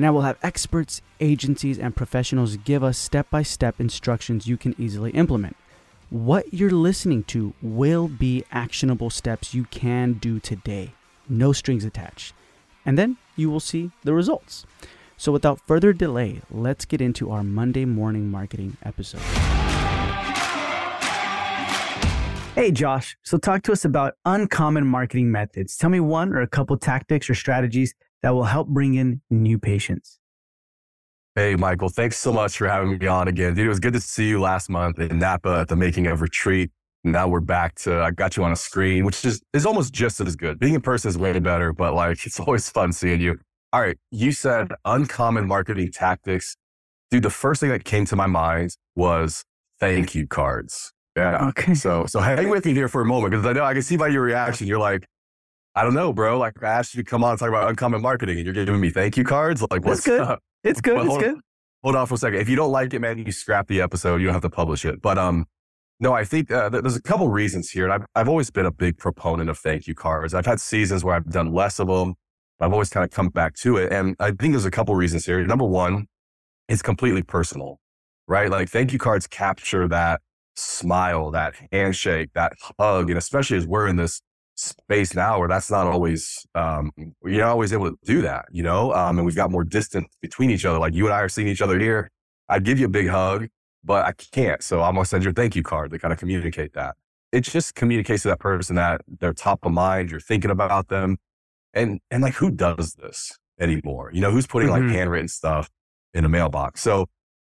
And I will have experts, agencies, and professionals give us step by step instructions you can easily implement. What you're listening to will be actionable steps you can do today, no strings attached. And then you will see the results. So, without further delay, let's get into our Monday morning marketing episode. Hey, Josh. So, talk to us about uncommon marketing methods. Tell me one or a couple tactics or strategies that will help bring in new patients. Hey, Michael. Thanks so much for having me on again. Dude, it was good to see you last month in Napa at the making of retreat. Now we're back to, I got you on a screen, which is, is almost just as good. Being in person is way better, but like, it's always fun seeing you. All right. You said uncommon marketing tactics. Dude, the first thing that came to my mind was thank you cards. Yeah. Okay. So, so hang with me here for a moment because I know I can see by your reaction. You're like, I don't know, bro. Like I asked you to come on and talk about uncommon marketing and you're giving me thank you cards. Like what's It's good. up? It's good. Well, it's hold, good. Hold on for a second. If you don't like it, man, you scrap the episode. You don't have to publish it. But um, no, I think uh, there's a couple reasons here. And I've, I've always been a big proponent of thank you cards. I've had seasons where I've done less of them. But I've always kind of come back to it. And I think there's a couple reasons here. Number one, it's completely personal, right? Like thank you cards capture that smile, that handshake, that hug. And especially as we're in this space now where that's not always, um, you're not always able to do that, you know? Um, and we've got more distance between each other. Like you and I are seeing each other here. I'd give you a big hug, but I can't. So I'm going to send you a thank you card to kind of communicate that. It just communicates to that person that they're top of mind. You're thinking about them and and like who does this anymore? You know, who's putting Mhm. like handwritten stuff in a mailbox? So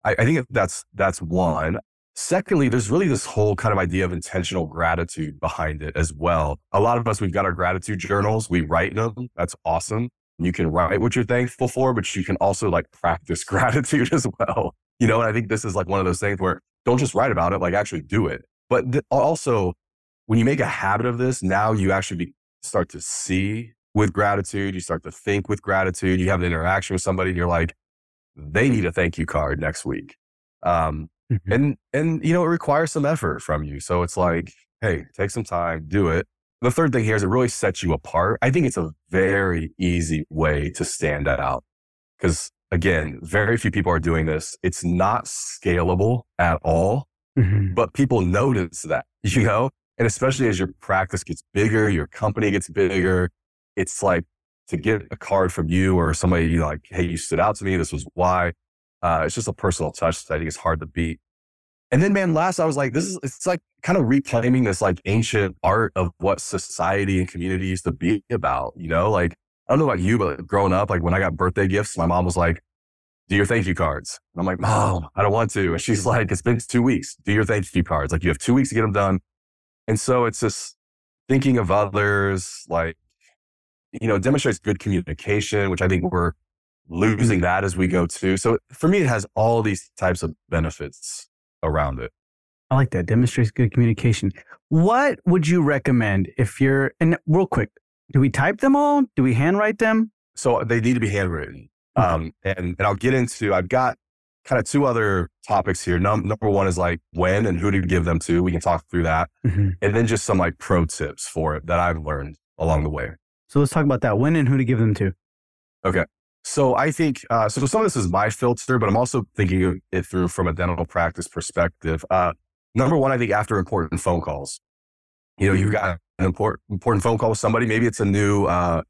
I, I think that's that's one. Secondly, there's really this whole kind of idea of intentional gratitude behind it as well. A lot of us, we've got our gratitude journals. We write them. That's awesome. You can write what you're thankful for, but you can also like practice gratitude as well. You know, and I think this is like one of those things where don't just write about it, like actually do it. But th- also, when you make a habit of this, now you actually be, start to see with gratitude. You start to think with gratitude. You have an interaction with somebody and you're like, they need a thank you card next week. Um, Mhm. and, and, you know, it requires some effort from you. So it's like, hey, take some time, do it. The third thing here is it really sets you apart. I think it's a very easy way to stand out because again, very few people are doing this. It's not scalable at all Mhm. but people notice that, you know? And especially as your practice gets bigger, your company gets bigger, it's like to get a card from you or somebody, you know, like, hey, you stood out to me. This was why. Uh, it's just a personal touch that I think is hard to beat. And then, man, last I was like, this is, it's like kind of reclaiming this like ancient art of what society and community used to be about, you know? Like, I don't know about you, but growing up, like when I got birthday gifts, my mom was like, do your thank you cards. And I'm like, Mom, I don't want to. And she's like, it's been two weeks. Do your thank you cards. Like you have two weeks to get them done. And so it's just thinking of others, like, you know, demonstrates good communication, which I think we're losing that as we go too. So for me, it has all these types of benefits around it. I like that. Demonstrates good communication. What would you recommend if you're, and real quick, do we type them all? Do we handwrite them? So they need to be handwritten. Okay. Um, and, and I'll get into, I've got kind of two other topics here. Num- number one is like when and who to give them to. We can talk through that. Mhm. And then just some like pro tips for it that I've learned along the way. So let's talk about that. When and who to give them to. So I think, uh, so some of this is my filter, but I'm also thinking it through from a dental practice perspective. Uh, number one, I think after important phone calls, you know, you've got an important, important phone call with somebody. Maybe it's a new, uh,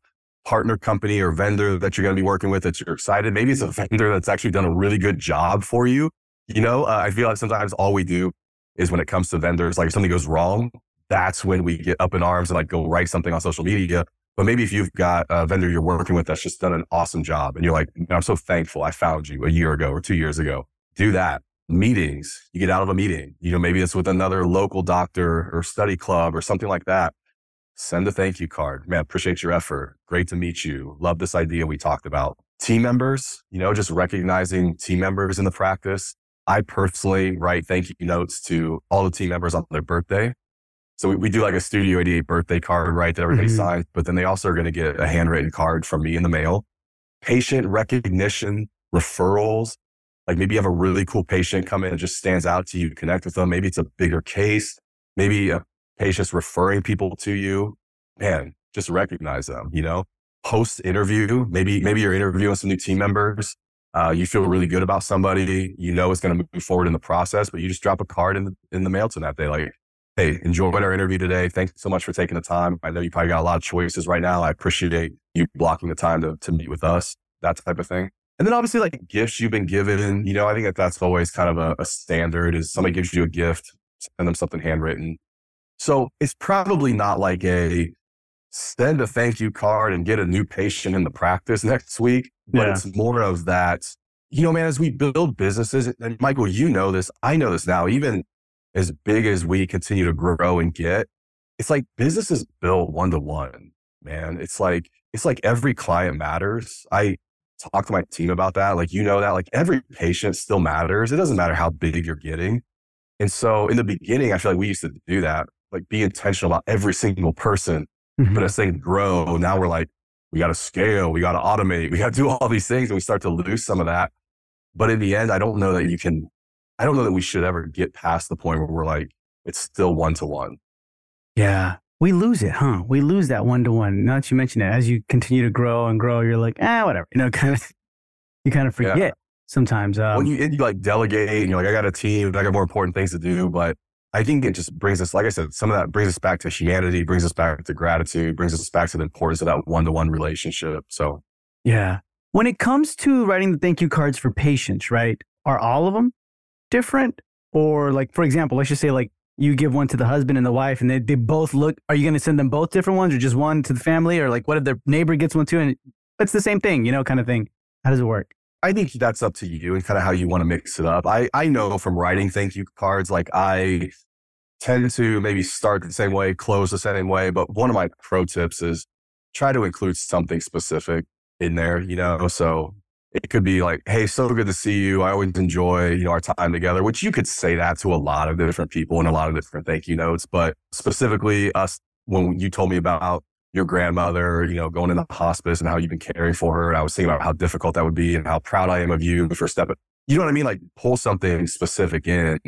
partner company or vendor that you're going to be working with that you're excited. Maybe it's a vendor that's actually done a really good job for you. You know, uh, I feel like sometimes all we do is when it comes to vendors, like if something goes wrong, that's when we get up in arms and like go write something on social media. But maybe if you've got a vendor you're working with that's just done an awesome job and you're like, I'm so thankful I found you a year ago or two years ago, do that. Meetings, you get out of a meeting, you know, maybe it's with another local doctor or study club or something like that. Send a thank you card. Man, appreciate your effort. Great to meet you. Love this idea we talked about. Team members, you know, just recognizing team members in the practice. I personally write thank you notes to all the team members on their birthday. So we, we do like a Studio8E8 birthday card, right? That everybody mm-hmm. signs, but then they also are going to get a handwritten card from me in the mail. Patient recognition, referrals. Like maybe you have a really cool patient come in and just stands out to you, connect with them. Maybe it's a bigger case. Maybe a patient's referring people to you. Man, just recognize them, you know? Post interview, maybe, maybe you're interviewing some new team members. Uh, you feel really good about somebody, you know it's going to move forward in the process, but you just drop a card in the, in the mail to them that day, like, hey, enjoyed our interview today. Thanks so much for taking the time. I know you probably got a lot of choices right now. I appreciate you blocking the time to, to meet with us, that type of thing. And then obviously like gifts you've been given, you know, I think that that's always kind of a, a standard is somebody gives you a gift, send them something handwritten. So it's probably not like a send a thank you card and get a new patient in the practice next week, but yeah. it's more of that, you know, man, as we build businesses, and Michael, you know this, I know this now, even as big as we continue to grow and get, it's like business is built one to one, man. It's like, it's like every client matters. I talk to my team about that. Like, you know that like every patient still matters. It doesn't matter how big you're getting. And so in the beginning, I feel like we used to do that, like be intentional about every single person. Mm-hmm. But as things grow, now we're like, we got to scale, we got to automate, we got to do all these things. And we start to lose some of that. But in the end, I don't know that you can I don't know that we should ever get past the point where we're like, it's still one to one. Yeah. We lose it, huh? We lose that one to one. Now that you mention it, as you continue to grow and grow, you're like, ah, whatever. You know, kind of, you kind of forget yeah. sometimes. Um, when you, you like delegate and you're like, I got a team, I got more important things to do. But I think it just brings us, like I said, some of that brings us back to humanity, brings us back to gratitude, brings us back to the importance of that one to one relationship. So, yeah. When it comes to writing the thank you cards for patients, right? Are all of them different? Or like, for example, let's just say like you give one to the husband and the wife and they, they both look, are you going to send them both different ones or just one to the family? Or like, what if their neighbor gets one too? And it's the same thing, you know, kind of thing. How does it work? I think that's up to you and kind of how you want to mix it up. I, I know from writing thank you cards, like I tend to maybe start the same way, close the same way. But one of my pro tips is try to include something specific in there, you know? So it could be like, hey, so good to see you. I always enjoy, you know, our time together, which you could say that to a lot of different people and a lot of different thank you notes. But specifically us, when you told me about your grandmother, you know, going into hospice and how you've been caring for her. And I was thinking about how difficult that would be and how proud I am of you for stepping. You know what I mean? Like pull something specific in.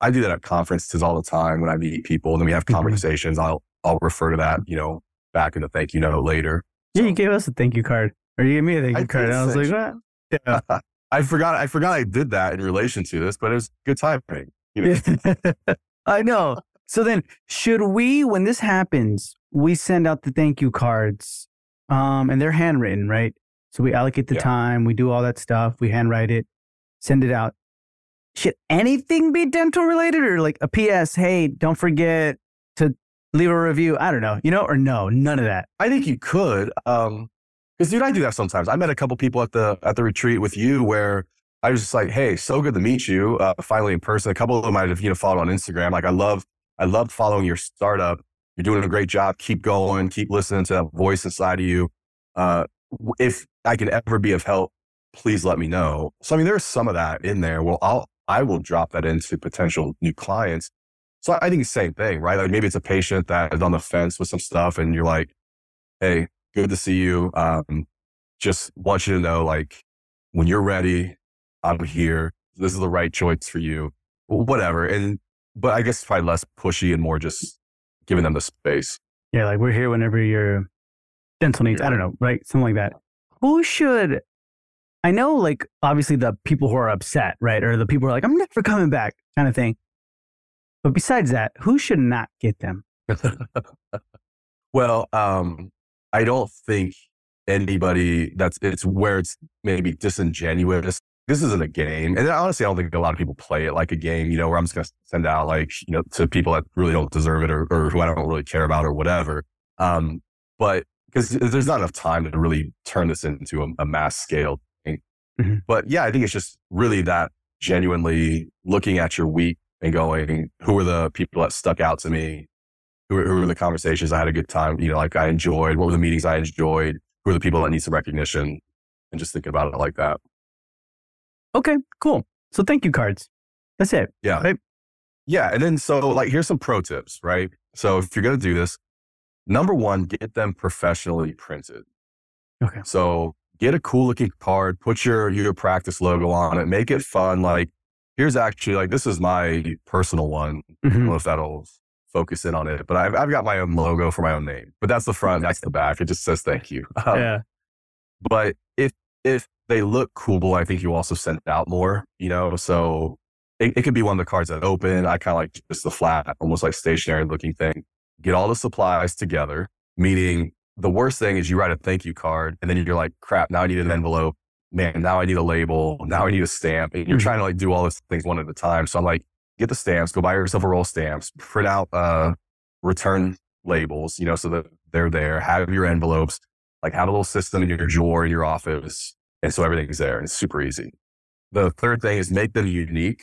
I do that at conferences all the time when I meet people and then we have mm-hmm. conversations. I'll, I'll refer to that, you know, back in the thank you note later. Yeah, you gave us a thank you card. Or you gave me a thank you card. And I was like, what? Yeah. I forgot. I forgot I did that in relation to this, but it was good timing. You know? I know. So then, should we, when this happens, we send out the thank you cards, um, and they're handwritten, right? So we allocate the yeah. time, we do all that stuff, we handwrite it, send it out. Should anything be dental related, or like a PS? Hey, don't forget to leave a review. I don't know, you know, or no, none of that. I think you could. Um, because dude, I do that sometimes. I met a couple people at the at the retreat with you where I was just like, "Hey, so good to meet you." Uh, finally in person. A couple of them I have you know followed on Instagram. Like I love I love following your startup. You're doing a great job. Keep going. Keep listening to that voice inside of you. Uh, if I can ever be of help, please let me know. So I mean, there's some of that in there. Well, I'll I will drop that into potential new clients. So I think the same thing, right? Like maybe it's a patient that is on the fence with some stuff, and you're like, "Hey, good to see you. Um, just want you to know, like, when you're ready, I'm here. This is the right choice for you. Whatever. And, but I guess probably less pushy and more just giving them the space. Yeah. Like we're here whenever your dental needs, I don't know, right? Something like that. Who should, I know, like, obviously the people who are upset, right? Or the people who are like, I'm never coming back kind of thing. But besides that, who should not get them? well, um, I don't think anybody that's it's where it's maybe disingenuous. This isn't a game. And honestly, I don't think a lot of people play it like a game, you know, where I'm just going to send out like, you know, to people that really don't deserve it or, or who I don't really care about or whatever. Um, but because there's not enough time to really turn this into a, a mass scale thing. Mm-hmm. But yeah, I think it's just really that genuinely looking at your week and going, who are the people that stuck out to me? Who were, who were the conversations I had a good time, you know, like I enjoyed, what were the meetings I enjoyed, who are the people that need some recognition, and just thinking about it like that. Okay, cool. So thank you cards. That's it. Yeah. Right. Yeah. And then, so like, here's some pro tips, right? So if you're going to do this, number one, get them professionally printed. Okay. So get a cool looking card, put your, your practice logo on it, make it fun. Like, here's actually like, this is my personal one. I don't Mhm. know if that'll focus in on it, but I've, I've got my own logo for my own name, but that's the front, that's the back. It just says thank you. Um, Yeah. but if if they look cool, I think you also send out more, you know. So it, it could be one of the cards that open. I kind of like just the flat, almost like stationary looking thing. Get all the supplies together. Meaning the worst thing is you write a thank you card and then you're like, crap, now I need an envelope. Man, now I need a label. Now I need a stamp. And you're Mhm. trying to like do all these things one at a time. So I'm like, get the stamps, go buy yourself a roll of stamps, print out uh return labels, you know, so that they're there, have your envelopes, like have a little system in your drawer in your office. And so everything's there and it's super easy. The third thing is make them unique.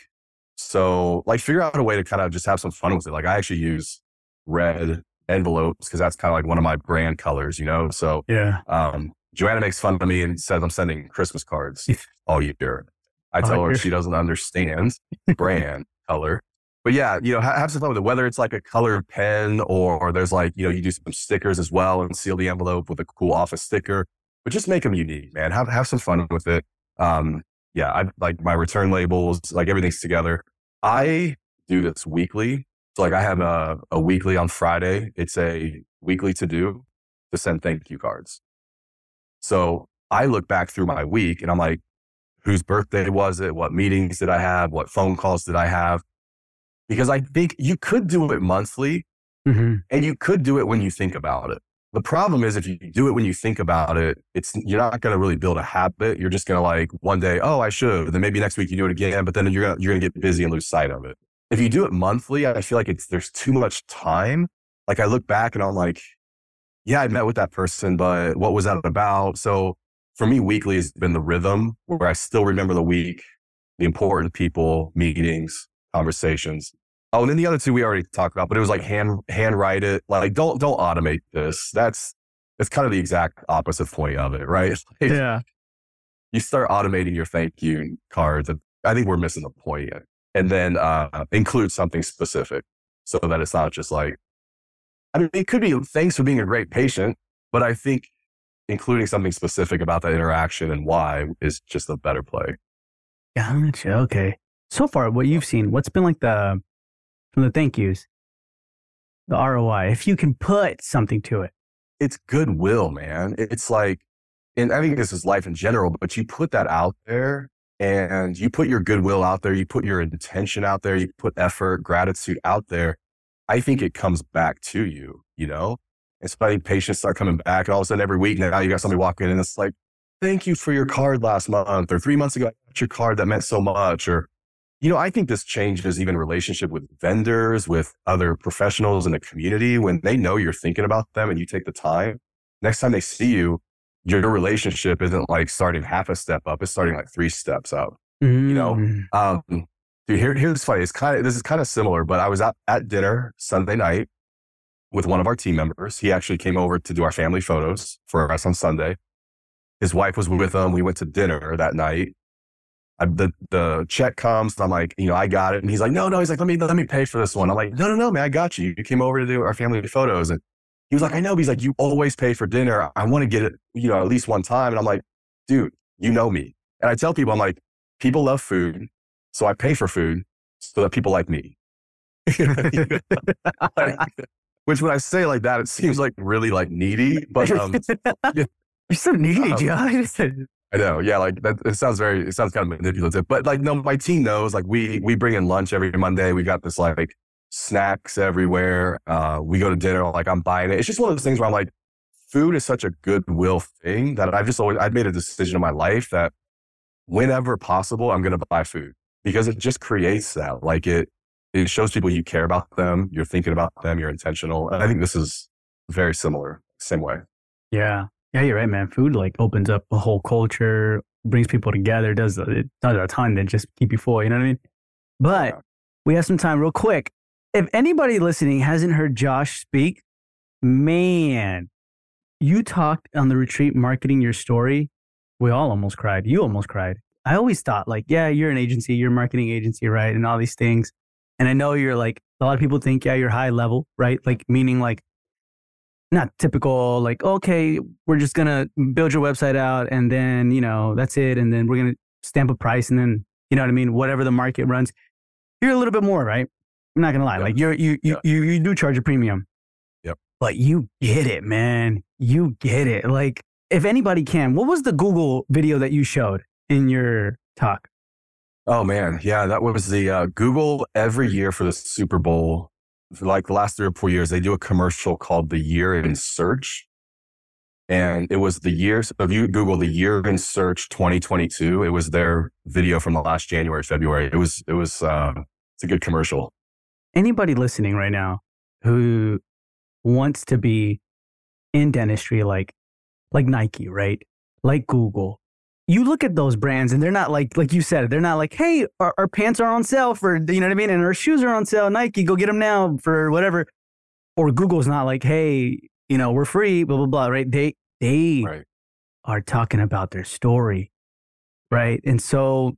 So like figure out a way to kind of just have some fun with it. Like I actually use red envelopes because that's kind of like one of my brand colors, you know? So Yeah. um, Joanna makes fun of me and says I'm sending Christmas cards all year. I tell her she doesn't understand brand color. But yeah, you know, ha- have some fun with it. Whether it's like a colored pen or, or there's like, you know, you do some stickers as well and seal the envelope with a cool office sticker. But just make them unique, man. Have have some fun with it. Um, yeah, I like my return labels, like everything's together. I do this weekly. So like I have a, a weekly on Friday. It's a weekly to do to send thank you cards. So I look back through my week and I'm like, whose birthday was it? What meetings did I have? What phone calls did I have? Because I think you could do it monthly hmm and you could do it when you think about it. The problem is if you do it when you think about it, it's you're not going to really build a habit. You're just going to like one day, oh, I should. Then maybe next week you do it again, but then you're gonna, you're going to get busy and lose sight of it. If you do it monthly, I feel like it's there's too much time. Like I look back and I'm like, yeah, I met with that person, but what was that about? So for me, weekly has been the rhythm where I still remember the week, the important people, meetings, conversations. Oh, and then the other two we already talked about, but it was like hand handwrite it. Like don't don't automate this. That's it's kind of the exact opposite point of it, right? Like, Yeah. You start automating your thank you cards. and I think we're missing the point. And then uh, include something specific so that it's not just like. I mean, it could be thanks for being a great patient, but I think including something specific about that interaction and why is just a better play. Gotcha. Okay. So far, what you've seen, what's been like the from the thank yous, the ROI? If you can put something to it. it's goodwill, man. It's like, and I think this is life in general, but you put that out there and you put your goodwill out there, you put your intention out there, you put effort, gratitude out there. I think it comes back to you, you know? And so I think patients start coming back and all of a sudden every week now you got somebody walking in and it's like, thank you for your card last month or three months ago, I got your card that meant so much. Or, you know, I think this changes even relationship with vendors, with other professionals in the community when they know you're thinking about them and you take the time. Next time they see you, your relationship isn't like starting half a step up; it's starting like three steps up. You know, Mm. Um, dude, here, here's funny. It's kind of this is kind of similar, but I was at, at dinner Sunday night with one of our team members. He actually came over to do our family photos for us on Sunday. His wife was with him. We went to dinner that night. I, the the check comes, and I'm like, you know, I got it, and he's like, no, no, he's like, let me let me pay for this one. I'm like, no, no, no, man, I got you. You came over to do our family photos, and he was like, I know. But he's like, you always pay for dinner. I want to get it, you know, at least one time. And I'm like, dude, you know me. And I tell people, I'm like, people love food, so I pay for food so that people like me. Which when I say like that, it seems like really like needy, but um, You're so needy, Um, Josh. I know, yeah, like that. It sounds very, it sounds kind of manipulative, but like no, my team knows. Like we we bring in lunch every Monday. We got this like snacks everywhere. Uh, we go to dinner. Like I'm buying it. It's just one of those things where I'm like, food is such a goodwill thing that I've just always I've made a decision in my life that whenever possible, I'm going to buy food because it just creates that. Like it, it shows people you care about them, you're thinking about them, you're intentional. And I think this is very similar, same way. Yeah. Yeah, you're right, man. Food like opens up a whole culture, brings people together, does uh, it does a ton than just keep you full, you know what I mean? But Yeah. we have some time real quick. If anybody listening hasn't heard Josh speak, man, you talked on the retreat marketing your story. We all almost cried. You almost cried. I always thought like, yeah, you're an agency, you're a marketing agency, right? And all these things. And I know you're like, a lot of people think, yeah, you're high level, right? Like, meaning like, not typical, like, okay, we're just going to build your website out and then, you know, that's it. And then we're going to stamp a price and then, you know what I mean? Whatever the market runs. You're a little bit more, right? I'm not going to lie. Yep. Like, you're, you, you, you, you do charge a premium. Yep. But you get it, man. You get it. Like, if anybody can, what was the Google video that you showed in your talk? Oh man, yeah, that was the uh, Google every year for the Super Bowl. For like the last three or four years, they do a commercial called "The Year in Search," and it was the year. So if you Google "The Year in Search 2022," it was their video from the last January, February. It was it was uh, it's a good commercial. Anybody listening right now who wants to be in dentistry, like like Nike, right? Like Google, you look at those brands and they're not like like you said they're not like hey our, our, pants are on sale for you know what i mean? And our shoes are on sale nike go get them now for whatever. Or google's not like hey you know we're free blah blah blah right? They they right. are talking about their story right? And so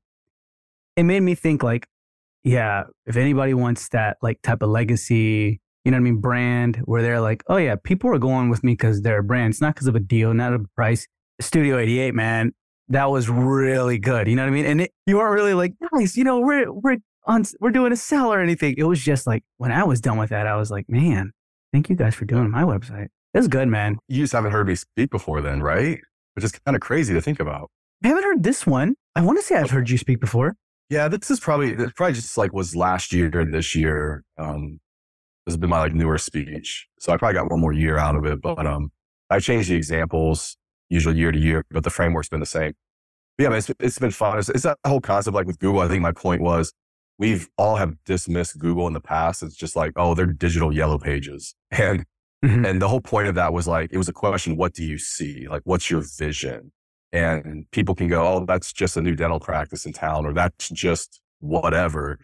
it made me think like yeah if anybody wants that like type of legacy you know what i mean brand where they're like oh yeah people are going with me because they're a brand. It's not because of a deal not a price. Studio8E8 man that was really good. You know what I mean? And it, you weren't really like, nice, you know, we're we're on we're doing a sell or anything. It was just like when I was done with that, I was like, man, thank you guys for doing my website. It was good, man. You just haven't heard me speak before then, right? Which is kind of crazy to think about. I haven't heard this one. I want to say I've heard you speak before. Yeah, this is probably this probably just like was last year or this year. Um, this has been my like newer speech, so I probably got one more year out of it. But um, I changed the examples usually year to year, but the framework's been the same. But yeah, it's, it's been fun. It's, it's that whole concept like with Google. I think my point was we've all have dismissed Google in the past. It's just like, oh, they're digital yellow pages. And mm-hmm. and the whole point of that was like, it was a question, what do you see? Like, what's your vision? And people can go, oh, that's just a new dental practice in town, or that's just whatever.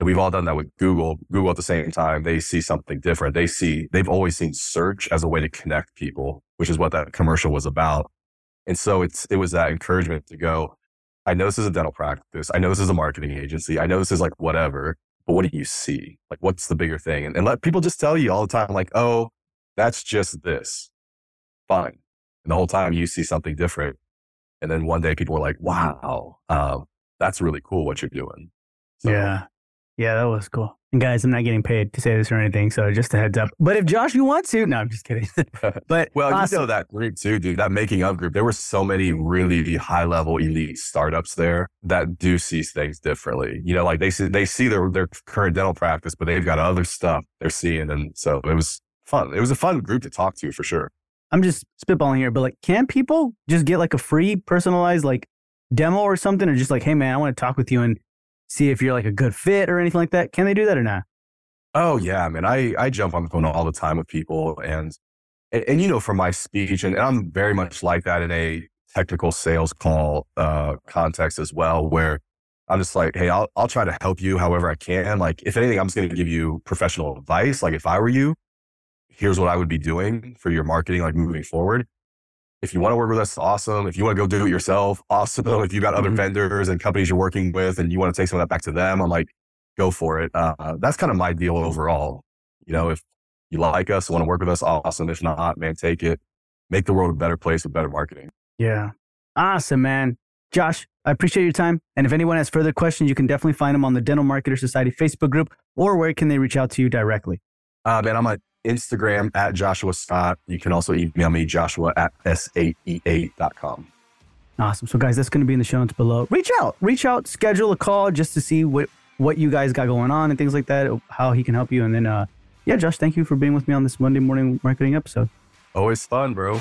We've all done that with Google. Google at the same time, they see something different. They see, they've always seen search as a way to connect people, which is what that commercial was about. And so it's, it was that encouragement to go, I know this is a dental practice. I know this is a marketing agency. I know this is like whatever, but what do you see? Like, what's the bigger thing? And, and let people just tell you all the time, like, oh, that's just this. Fine. And the whole time you see something different. And then one day people are like, wow, uh, that's really cool what you're doing. So, yeah. Yeah, that was cool. And guys, I'm not getting paid to say this or anything, so just a heads up. But if Josh, you want to, no, I'm just kidding. but well, awesome. you know that group too, dude. That making up group. There were so many really high level elite startups there that do see things differently. You know, like they see they see their their current dental practice, but they've got other stuff they're seeing, and so it was fun. It was a fun group to talk to for sure. I'm just spitballing here, but like, can people just get like a free personalized like demo or something, or just like, hey man, I want to talk with you and see if you're like a good fit or anything like that? Can they do that or not? Oh yeah, I mean, I I jump on the phone all the time with people, and and, and you know, from my speech, and, and, I'm very much like that in a technical sales call uh, context as well, where I'm just like, hey, I'll I'll try to help you however I can. Like, if anything, I'm just going to give you professional advice. Like, if I were you, here's what I would be doing for your marketing, like moving forward. If you want to work with us, awesome. If you want to go do it yourself, awesome. If you've got other mm-hmm. vendors and companies you're working with and you want to take some of that back to them, I'm like, go for it. Uh, that's kind of my deal overall. You know, if you like us, want to work with us, awesome. If not, man, take it. Make the world a better place with better marketing. Yeah. Awesome, man. Josh, I appreciate your time. And if anyone has further questions, you can definitely find them on the Dental Marketer Society Facebook group or where can they reach out to you directly? Uh, man, I'm at Instagram at Joshua Scott. You can also email me, joshua at s8e8.com. Awesome. So, guys, that's going to be in the show notes below. Reach out, reach out, schedule a call just to see what, what you guys got going on and things like that, how he can help you. And then, uh, yeah, Josh, thank you for being with me on this Monday morning marketing episode. Always fun, bro.